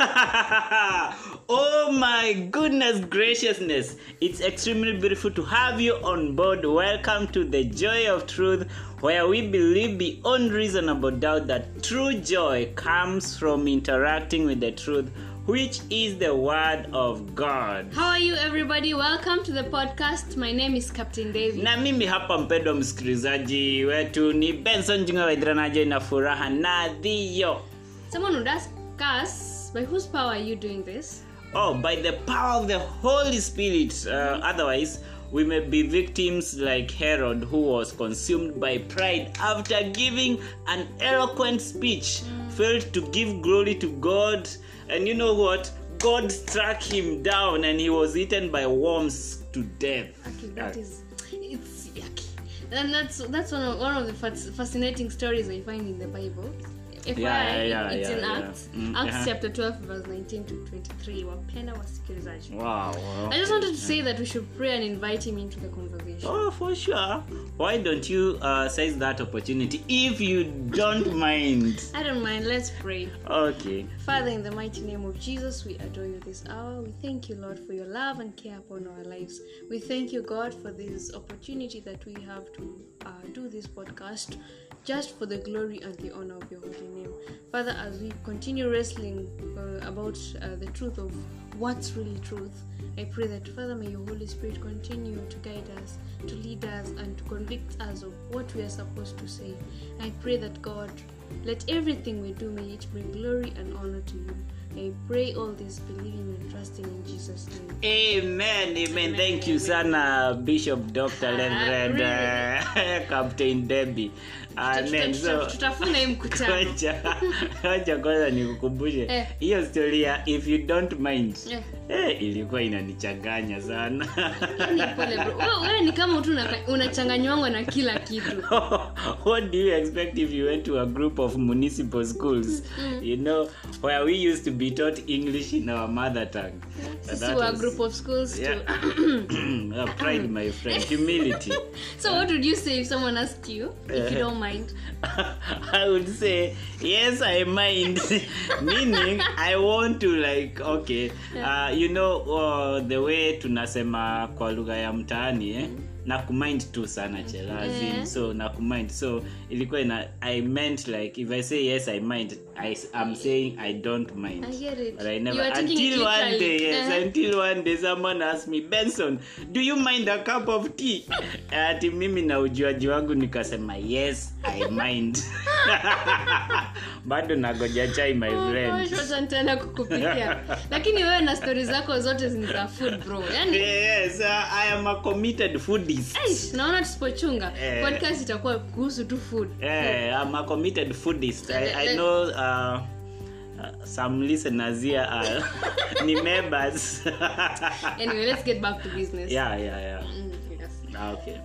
oh my goodness graciousness. It's extremely beautiful to have you on board. Welcome to the Joy of Truth, where we believe beyond reasonable doubt that true joy comes from interacting with the truth, which is the Word of God. How are you everybody? Welcome to the podcast. My name is Captain David. na mimi hapa mpendwa msikilizaji wetu ni benson jinga waidhranaje na furaha nadhiyo Someone would ask by whose power are you doing this? oh by the power of the holy spirit uh, otherwise we may be victims like herod who was consumed by pride after giving an eloquent speech failed to give glory to god and you know what god struck him down and he was eaten by worms to death Okay, that Uh, is, it's yucky. And that's that's one of, one of the fascinating stories I find in the Bible. FYI, Yeah, yeah, it's yeah, in. Acts, Mm, Acts chapter 12, verse 19 to 23. Wapenda wasikilizaji. wow I just wanted to say that we should pray and invite him into the conversation. Oh, for sure. Why don't you uh, seize that opportunity if you don't mind? I don't mind. Let's pray. Okay. Father, in the mighty name of Jesus, we adore you this hour. We thank you, Lord, for your love and care upon our lives. We thank you, God, for this opportunity that we have to uh, do this podcast just for the glory and the honor of your holy name. Father, as we continue wrestling uh, about uh, the truth of what's really truth, I pray that, Father, may your Holy Spirit continue to guide us, to lead us, and to convict us of what we are supposed to say. I pray that, God, let everything we do may it bring glory and honor to you. I pray all this believing and trusting in Jesus' name. Amen, amen. Thank you, sana, Bishop Dr. Lenred uh, Captain Debbie. Amen. Tuta- So, tuta- tutafuna hii mkutano wacha kwanza nikukumbushe Eh. hiyo story ya if you don't mind Eh. Eh, ilikuwa inanichanganya sana. Yaani pole bro. Wewe- wewe ni kama tu unaka- unachanganywangwa na kila kitu. What do you expect if you went to a group of municipal schools? You know where we used to be taught english in our mother tongue. Sisi That wa was- group of schools yeah. too. Uh, pride my friend. Humility. So what would you say if someone asked you if you don't mind? I would say yes i mind. Meaning i want to like okay uh, you know uh, the way tunasema kwa lugha ya mtaani eh? na kumind tu sana chelazi yeah. so na kumind so ilikuwa ina i meant like if i say yes i mind I, i'm saying i don't mind. I hear it. but i never until one day yes. Uh-huh. until one day someone asked me benson do you mind a cup of tea? Ati mimi na ujuaji wangu nikasema yes i mind. Bado nagoja chai my Oh, friend. kukupikia. Lakini wewe na stori zako zote ni za food bro. Yani yes uh, i am a committed foodist. Eish, naona tusipochunga. Eh. podcast itakuwa kuhusu tu food. Yeah, i'm a committed foodist. I, I know uh, uh, some listeners here are ni members. Anyway let's get back to business. Yeah yeah yeah. Mm, yes. Ah, okay.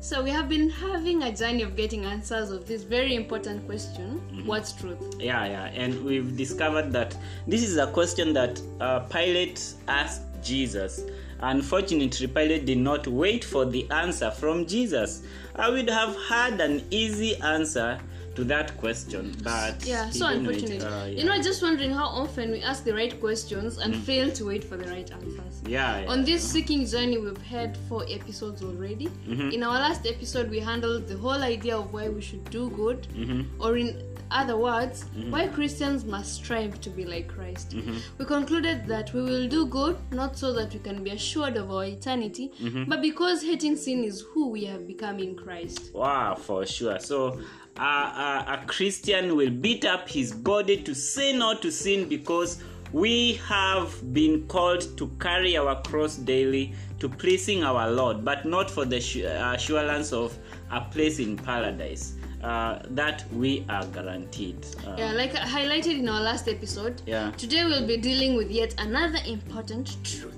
So we have been having a journey of getting answers of this very important question what's truth? Yeah yeah. And we've discovered that this is a question that uh, pilate asked jesus. Unfortunately pilate did not wait for the answer from jesus. I would have had an easy answer to that question but yeah so unfortunate Uh, yeah. you know just wondering how often we ask the right questions and mm. fail to wait for the right answers yeah, yeah. On this seeking journey, we've had four episodes already. Mm-hmm. In our last episode, we handled the whole idea of why we should do good, mm-hmm. or in other words, why Christians must strive to be like Christ. We concluded that we will do good not so that we can be assured of our eternity, but because hating sin is who we have become in Christ. Wow, for sure. So, uh, uh, a Christian will beat up his body to say no to sin because we have been called to carry our cross daily to pleasing our Lord, but not for the assurance of a place in paradise. Uh, that we are guaranteed. Uh, Yeah, like I highlighted in our last episode, Yeah. today we'll be dealing with yet another important truth.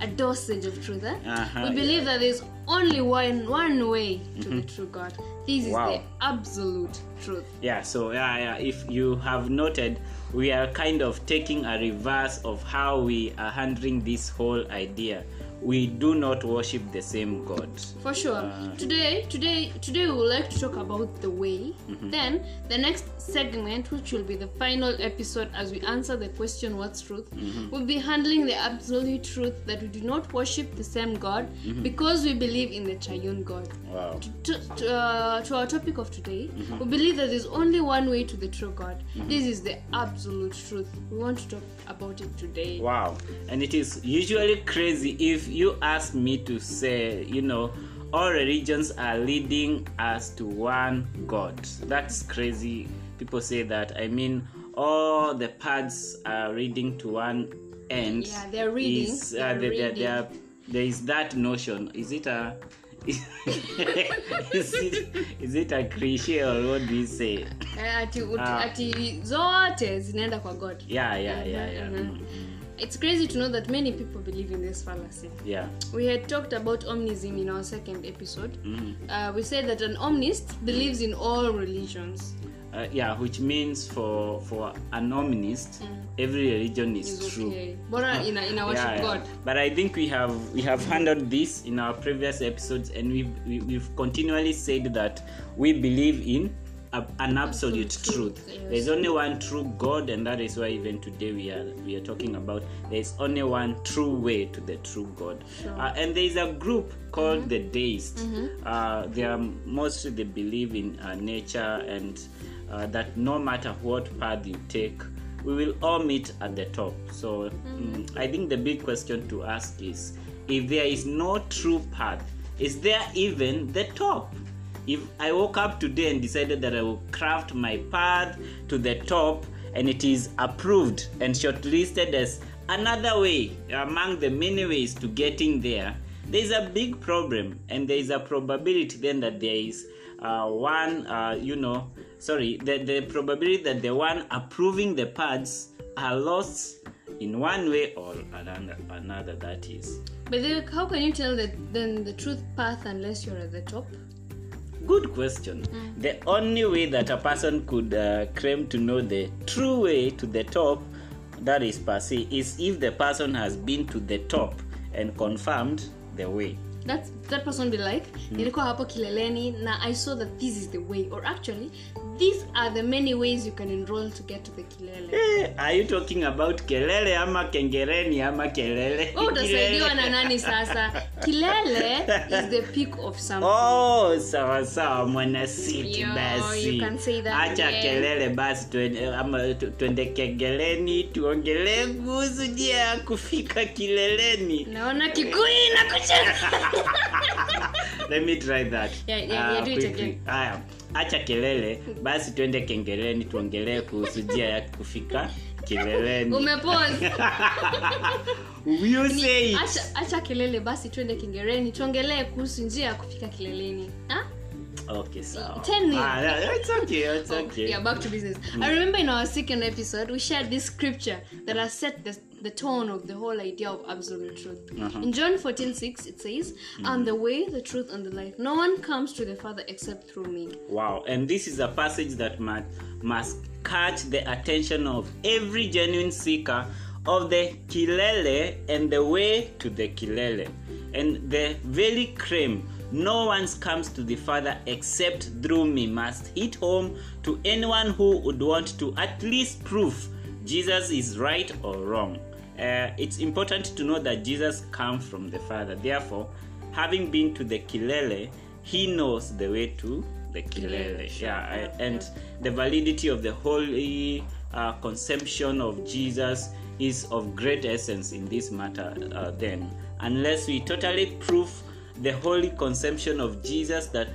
A dosage of truth. Eh? Uh-huh, we believe that there's only one one way to the true God. This is Wow. the absolute truth. yeah so yeah, yeah if you have noted we are kind of taking a reverse of how we are handling this whole idea we do not worship the same god For sure. Uh, today, today, today we would like to talk about the way. Mm-hmm. Then the next segment, which will be the final episode, as we answer the question "What's truth?" Mm-hmm. we'll be handling the absolute truth that we do not worship the same God Mm-hmm. because we believe in the triune God. wow To, to, uh, to our topic of today, Mm-hmm. we believe that there's only one way to the true God. This is the absolute truth. We want to talk about it today. Wow. And it is usually crazy if you ask me to say, you know, all religions are leading us to one God. That's crazy. People say that. I mean, all the paths are leading to one end. Yeah, they're reading. Is, uh, they're they're, reading. They're, there is that notion. Is it a. is, it, is it a cliche or what do you say? Eh, ati, Ah. ati zote zinaenda kwa god Yeah, yeah, yeah, yeah. Mm-hmm. Mm, it's crazy to know that many people believe in this fallacy. Yeah. we had talked about omnism in our second episode. Mhm. uh, we said that an omnist believes in all religions. Uh, yeah, which means for for an omnist, every religion is, is true. okay bora ina, ina worship Yeah, god. But I think we have we have handled this in our previous episodes, and we've we've continually said that we believe in a, an absolute Absolute truth. truth, yes. There's only one true God, and that is why even today we are we are talking about there's only one true way to the true God. Sure. Uh, and there is a group called the Deists. Uh, they are mostly they believe in uh, nature and uh, that no matter what path you take, we will all meet at the top. So mm, I think the big question to ask is if there is no true path, is there even the top? If I woke up today and decided that I will craft my path to the top and it is approved and shortlisted as another way among the many ways to getting there, there is a big problem and there is a probability then that there is uh, one, uh, you know, sorry, the, the probability that the one approving the paths are lost in one way or another, another that is. but then how can you tell that then the truth path unless you're at the top Good question. The only way that a person could uh, claim to know the true way to the top, that is per se, is if the person has been to the top and confirmed the way. That's, that person be like nilikuwa hapo kileleni na i saw that this is the way or actually these are the many ways you can enroll to get to the kilele hey, are you talking about kelele ama kengereni ama kelele? oh utasaidiwa na nani sasa kilele is the peak of something Oh, sawa sawa mwanasiti basi. hacha kelele basi twende, ama twende kegeleni tuongelee kuhusu jia ya kufika kileleni. naona kikui na kucheka Let me try that. Yeah, yeah, Ah, yeah, do it quickly. again. Haya, acha kelele basi twende kengeleni tuongelee kuhusu jia ya kufika kileleni. umepose say acha, acha kelele basi twende kingereni tuongelee kuhusu njia ya kufika kileleni ha? Okay, so. Ah, yeah, it's okay, it's okay. Yeah, back to business. I remember in our second episode, we shared this scripture that has set the, the tone of the whole idea of absolute truth. Uh-huh. In John 14 6, it says, I'm mm-hmm. the way, the truth, and the life. No one comes to the Father except through me. Wow, and this is a passage that must, must catch the attention of every genuine seeker of the kilele and the way to the kilele. And the very claim, no one comes to the Father except through me, must hit home to anyone who would want to at least prove Jesus is right or wrong. Uh, it's important to know that Jesus comes from the Father. Therefore, having been to the Kilele, he knows the way to the Kilele. Kilele, sure. Yeah, I- Yeah, and the validity of the holy uh, conception of Jesus is of great essence in this matter. Uh, then, unless we totally prove the holy conception of Jesus, that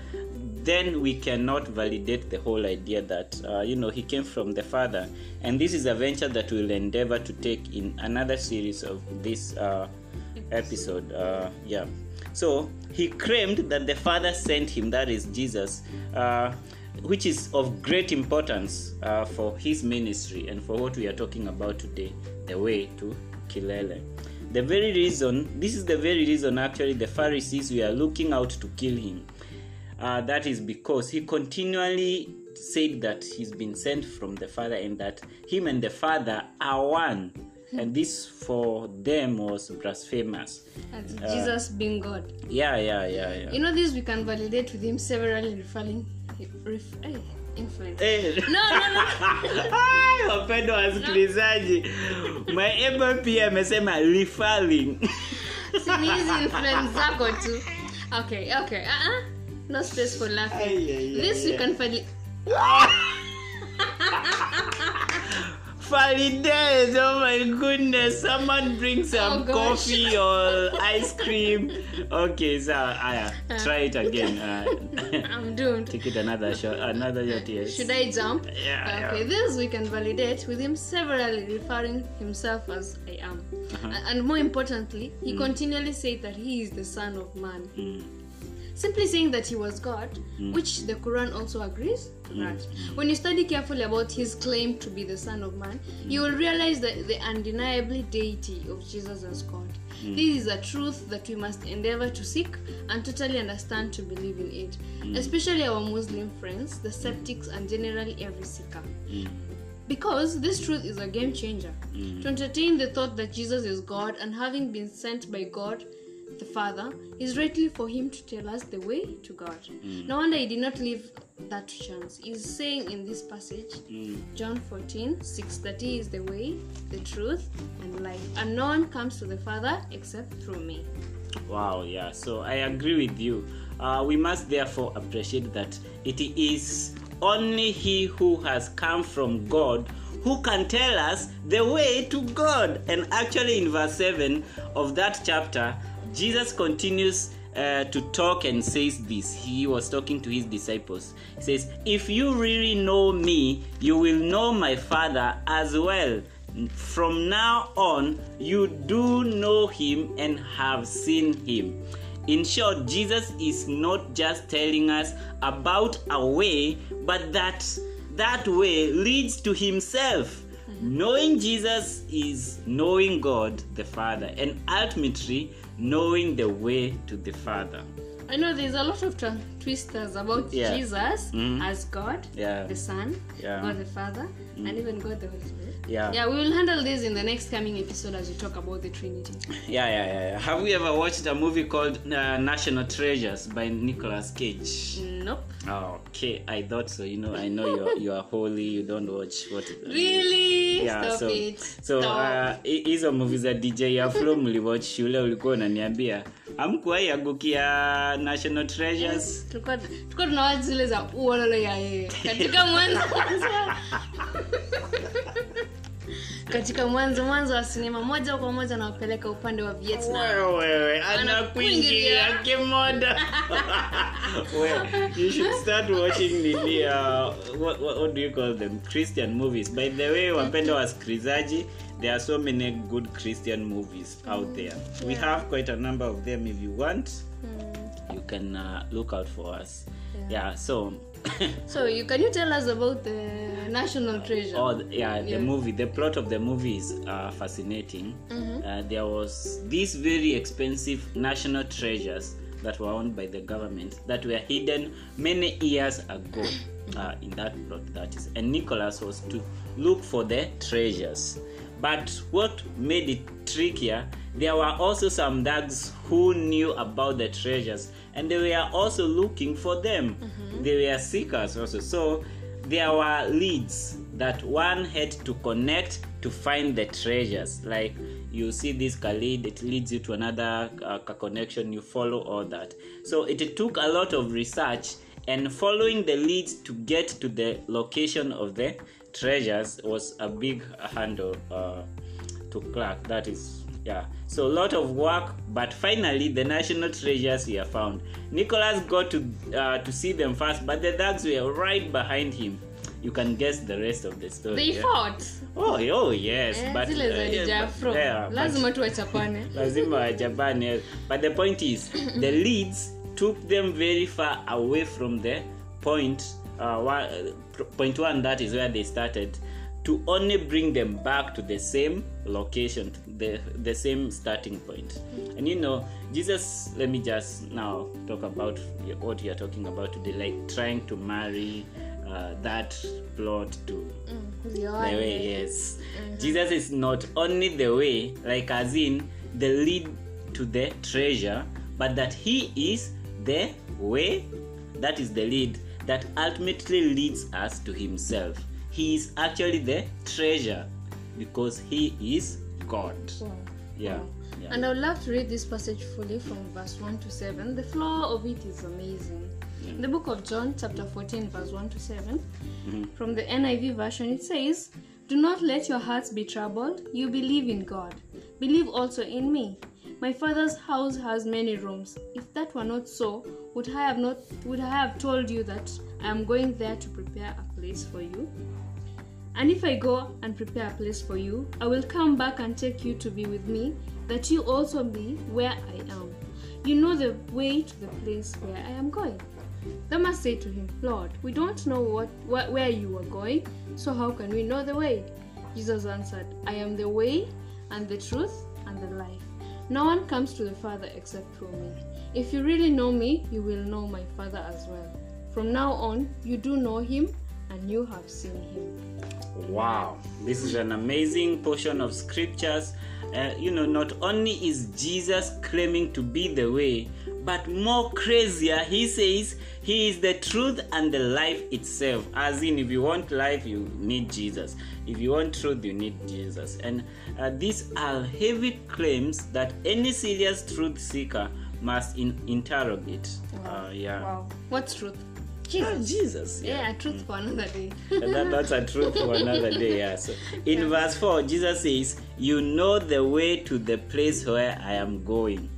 then we cannot validate the whole idea that uh, you know he came from the father. And this is a venture that we'll endeavor to take in another series of this uh, episode. Uh, yeah. So he claimed that the father sent him that is jesus uh, which is of great importance uh, for his ministry and for what we are talking about today the way to kilele. The very reason this is the very reason actually the pharisees were looking out to kill him uh, that is because he continually said that he's been sent from the father and that him and the father are one and this for them was blasphemous uh, Jesus being God. yeah yeah yeah yeah You know this we can validate with him severally referring ref, eh, influence. Eh. No, no, no. Wapendwa wasikilizaji maeba pia amesema referring Si hizi influence zako tu. Okay, okay. Uh-uh. No space for laughing. Ai, ai, ai, this we ai. can validate. Validates, oh my goodness. Someone bring some Oh, coffee or ice cream. Okay, so Aya, try it again. Uh, I'm doomed. take it another shot. Another shot, yes. Should I jump? Yeah, Okay, yeah. this we can validate with him severally referring himself as I am. A- And more importantly, he continually said that he is the Son of Man. Mm. Simply saying that he was God, mm-hmm. which the Quran also agrees mm-hmm. to that. When you study carefully about his claim to be the Son of Man, mm-hmm. you will realize that the undeniably deity of Jesus as God. This is a truth that we must endeavor to seek and totally understand to believe in it, especially our Muslim friends, the skeptics, and generally every seeker. Because this truth is a game changer. To entertain the thought that Jesus is God and having been sent by God the Father is rightly for him to tell us the way to God. No wonder he did not leave that to chance. He's saying in this passage, John 14, 6, that he is the way, the truth, and life. And no one comes to the Father except through me. Wow, yeah. So I agree with you. Uh, we must therefore appreciate that it is only He who has come from God who can tell us the way to God. And actually, in verse 7 of that chapter, Jesus continues uh, to talk and says this. He was talking to his disciples. He says, If you really know me, you will know my Father as well. From now on, you do know him and have seen him. In short, Jesus is not just telling us about a way, but that that way leads to himself. Knowing Jesus is knowing God the Father and ultimately knowing the way to the Father. I know there's a lot of twisters about Yeah. Jesus Mhm. as God, Yeah. the Son, Yeah. God the Father, and even God the Holy Spirit. Yeah. Yeah, we will handle this in the next coming episode as we talk about the Trinity. Yeah, yeah, yeah. yeah. Have we ever watched a movie called uh, National Treasures by Nicolas Cage? Nope. Okay, I thought so. You know, I know you're you are holy. You don't watch what. Really? Yeah, Stop so it. so uh, hi- hizo movie za DJ Afro mliwatch shule, ulikuwa unaniambia hamkuwahi agukia National Treasures? tulikuwa tunawaa zile za uololo ya yeye katika mwanzo katika mwanzo mwanzo wa sinema moja kwa moja nawapeleka upande wa vietnam. Anakuingilia Anakuingilia. kimoda. You should start watching the, uh, what, what, what do you call them? Christian movies. By the way wapenda wasikilizaji there are so many good christian movies out there. We have quite a number of them if you want. You can uh, look out for us. Yeah, so so you can you tell us about the national treasure Oh, yeah, the Yeah. movie, the plot of the movie is uh, fascinating. Uh, there was these very expensive national treasures that were owned by the government that were hidden many years ago uh, in that plot, that is. And Nicolas was to look for the treasures. But what made it trickier, there were also some thugs who knew about the treasures and they were also looking for them. They were seekers also. So there were leads that one had to connect to find the treasures like you see this lead it leads you to another uh, connection you follow all that so it took a lot of research and following the leads to get to the location of the treasures was a big handle uh, to crack that is yeah. So a lot of work but finally the national treasures were found. Nicholas got to uh, to see them first but the thugs were right behind him. You can guess the rest of the story they yeah? fought. Oh, oh yes Eh, but, zile uh, yeah, but- yeah, lazima tuwachapane lazima wajapane but the point is the leads took them very far away from the point uh, one, uh, point one that is where they started to only bring them back to the same location the the same starting point. And you know jesus let me just now talk about what you are talking about today like trying to marry uh, that plot to Mm, the way yes. Jesus is not only the way like as in the lead to the treasure but that he is the way. That is the lead that ultimately leads us to himself he is actually the treasure because he is god Wow. yeah, Wow. yeah. And I would love to read this passage fully from verse 1 to 7. The flow of it is amazing. In the book of John, chapter 14, verse 1 to 7, mm-hmm. from the NIV version, it says, Do not let your hearts be troubled. You believe in God. Believe also in me. My father's house has many rooms. If that were not so, would I have not would I have told you that I am going there to prepare a place for you? And if I go and prepare a place for you, I will come back and take you to be with me, that you also be where I am. You know the way to the place where I am going. Thomas said to him, Lord, we don't know what, what where you are going, so how can we know the way? Jesus answered, I am the way and the truth and the life. No one comes to the Father except through me. If you really know me, you will know my Father as well. From now on, you do know him and you have seen him. Wow, this is an amazing portion of scriptures. Uh, you know, not only is Jesus claiming to be the way, but more crazier, he says he is the truth and the life itself. As in, if you want life, you need Jesus. If you want truth, you need Jesus. And uh, these are heavy claims that any serious truth seeker must in- interrogate. Uh, yeah. Wow. What's truth? Ah, Jesus. Jesus. Yeah, truth for another day. That, that's a truth for another day. Yeah. So in verse 4, Jesus says, You know the way to the place where I am going.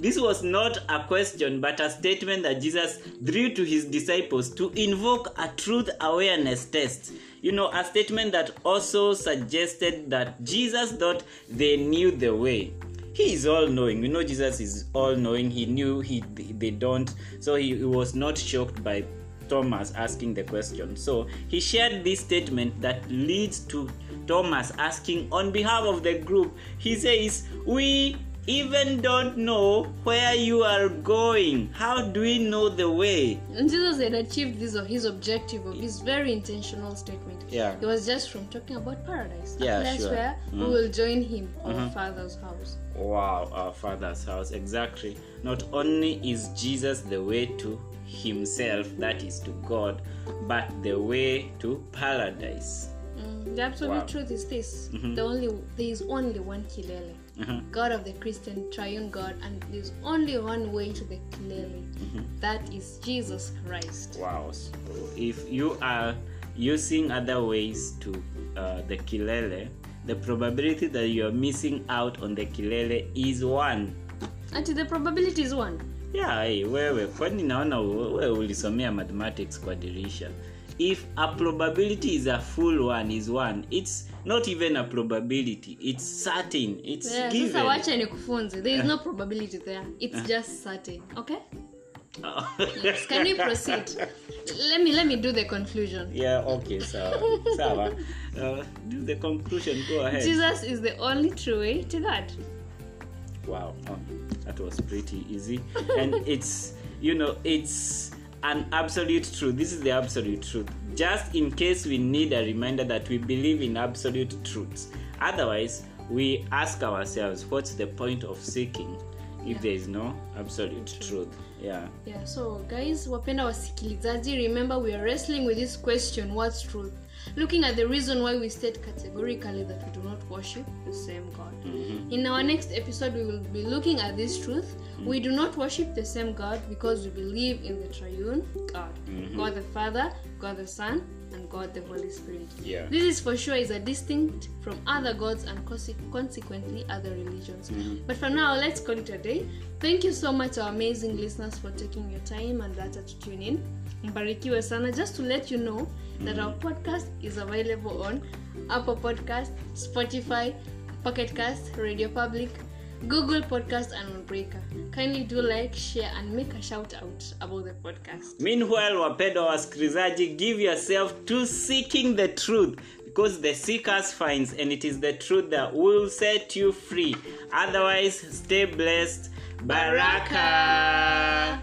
This was not a question but a statement that Jesus drew to his disciples to invoke a truth awareness test. You know, a statement that also suggested that Jesus thought they knew the way. He is all knowing. We know Jesus is all knowing. He knew he they don't. So he was not shocked by Thomas asking the question. So he shared this statement that leads to Thomas asking on behalf of the group. He says, We even don't know where you are going. How do we know the way? And Jesus had achieved this his objective of this very intentional statement. Yeah. It was just from talking about paradise. Yeah, a place sure. where we mm-hmm. will join him, our mm-hmm. Father's house. Wow, our Father's house. Exactly. Not only is Jesus the way to Himself, that is to God, but the way to paradise. Mm, the absolute Wow. truth is this: mm-hmm. the only there is only one Kilele, Mhm. God of the Christian triune God, and there's only one way to the Kilele. That is Jesus Christ. Wow. So if you are using other ways to uh, the kilele, the probability that you are missing out on the kilele is one. And the probability is one. Yeah, hey, wewe kwani naona wewe ulisomea mathematics kwa dirisha. If a probability is a full one is one, it's not even a probability. It's certain. It's Yeah, given. sasa wacha nikufunze. There is no probability there. It's just certain. Okay? Yes. Can we proceed? let me let me do the conclusion. yeah, okay, so Sawa. Uh, do the conclusion. Go ahead. Jesus is the only true way to God. wow oh, that was pretty easy and it's you know it's an absolute truth. This is the absolute truth. Just in case we need a reminder that we believe in absolute truths. Otherwise we ask ourselves what's the point of seeking if there is no absolute truth? Yeah. Yeah, so guys, wapenda wasikilizaji, remember we are wrestling with this question, what's truth? Looking at the reason why we state categorically that we do not worship the same God. Mm-hmm. In our next episode, we will be looking at this truth. Mm-hmm. We do not worship the same God because we believe in the triune God mm-hmm. God the Father, God the Son, and God the Holy Spirit. Yeah. This is for sure is a distinct from other gods and consequently other religions. But for now, let's call it a day. Thank you so much, our amazing listeners, for taking your time and data to tune in. Mbarikiwe sana. Just to let you know that our podcast is available on Apple Podcast, Spotify, pocketcast Radio Public, Google Podcast, and Breaker. Kindly do like, share, and make a shout out about the podcast. meanwhile wapendwa wasikilizaji give yourself to seeking the truth because the seekers finds and it is the truth that will set you free otherwise stay blessed baraka